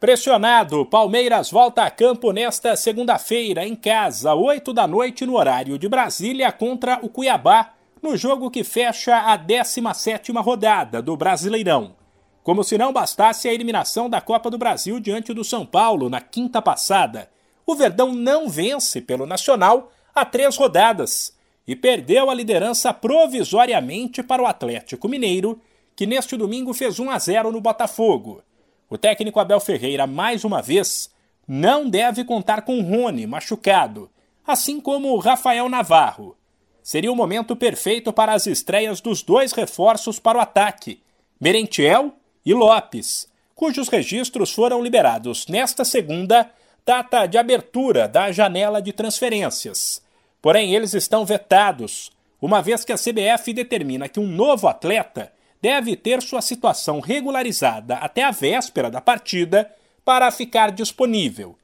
Pressionado, Palmeiras volta a campo nesta segunda-feira, em casa, 8 da noite, no horário de Brasília, contra o Cuiabá, no jogo que fecha a 17 rodada do Brasileirão. Como se não bastasse a eliminação da Copa do Brasil diante do São Paulo na quinta passada, o Verdão não vence pelo Nacional há três rodadas e perdeu a liderança provisoriamente para o Atlético Mineiro, que neste domingo fez 1 a 0 no Botafogo. O técnico Abel Ferreira, mais uma vez, não deve contar com Rony machucado, assim como Rafael Navarro. Seria o momento perfeito para as estreias dos dois reforços para o ataque, Merentiel e Lopes, cujos registros foram liberados nesta segunda, data de abertura da janela de transferências. Porém, eles estão vetados, uma vez que a CBF determina que um novo atleta deve ter sua situação regularizada até a véspera da partida para ficar disponível.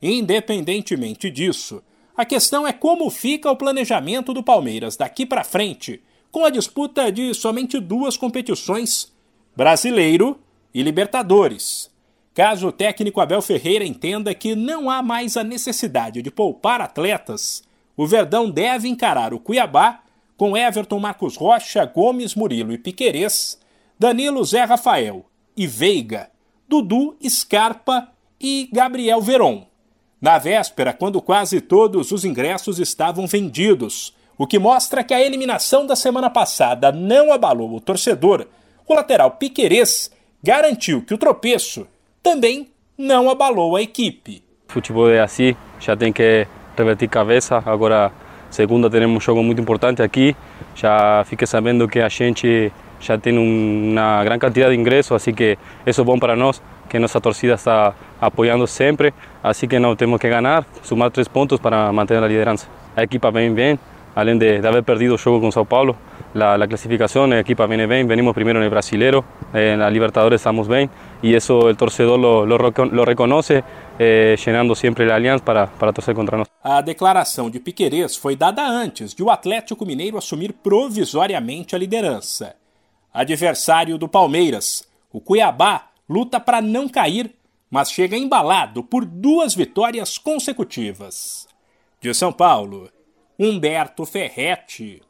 Independentemente disso, a questão é como fica o planejamento do Palmeiras daqui para frente, com a disputa de somente duas competições, Brasileiro e Libertadores. Caso o técnico Abel Ferreira entenda que não há mais a necessidade de poupar atletas, o Verdão deve encarar o Cuiabá com Everton Marcos Rocha, Gomes Murilo e Piquerez, Danilo Zé Rafael e Veiga, Dudu Scarpa e Gabriel Veron. Na véspera, quando quase todos os ingressos estavam vendidos, o que mostra que a eliminação da semana passada não abalou o torcedor, o lateral Piquerez garantiu que o tropeço também não abalou a equipe. Futebol é assim, já tem que revertir cabeça, agora Segunda, temos um jogo muito importante aqui. Já fiquei sabendo que a gente já tem uma grande quantidade de ingressos, assim que isso é bom para nós, que nossa torcida está apoiando sempre. Assim que não temos que ganhar, somar três pontos para manter a liderança. A equipa vem bem, além de, de haber perdido o jogo com São Paulo, la, la, clasificación, a equipa viene bien, venimos primero en el Brasilero, en la Libertadores estamos bien y eso el torcedor lo reconoce, eh, sempre a para, para torcer contra nós. A declaração de Piquerez foi dada antes de o Atlético Mineiro assumir provisoriamente a liderança. Adversário do Palmeiras, o Cuiabá luta para não cair, mas chega embalado por duas vitórias consecutivas. De São Paulo, Humberto Ferretti.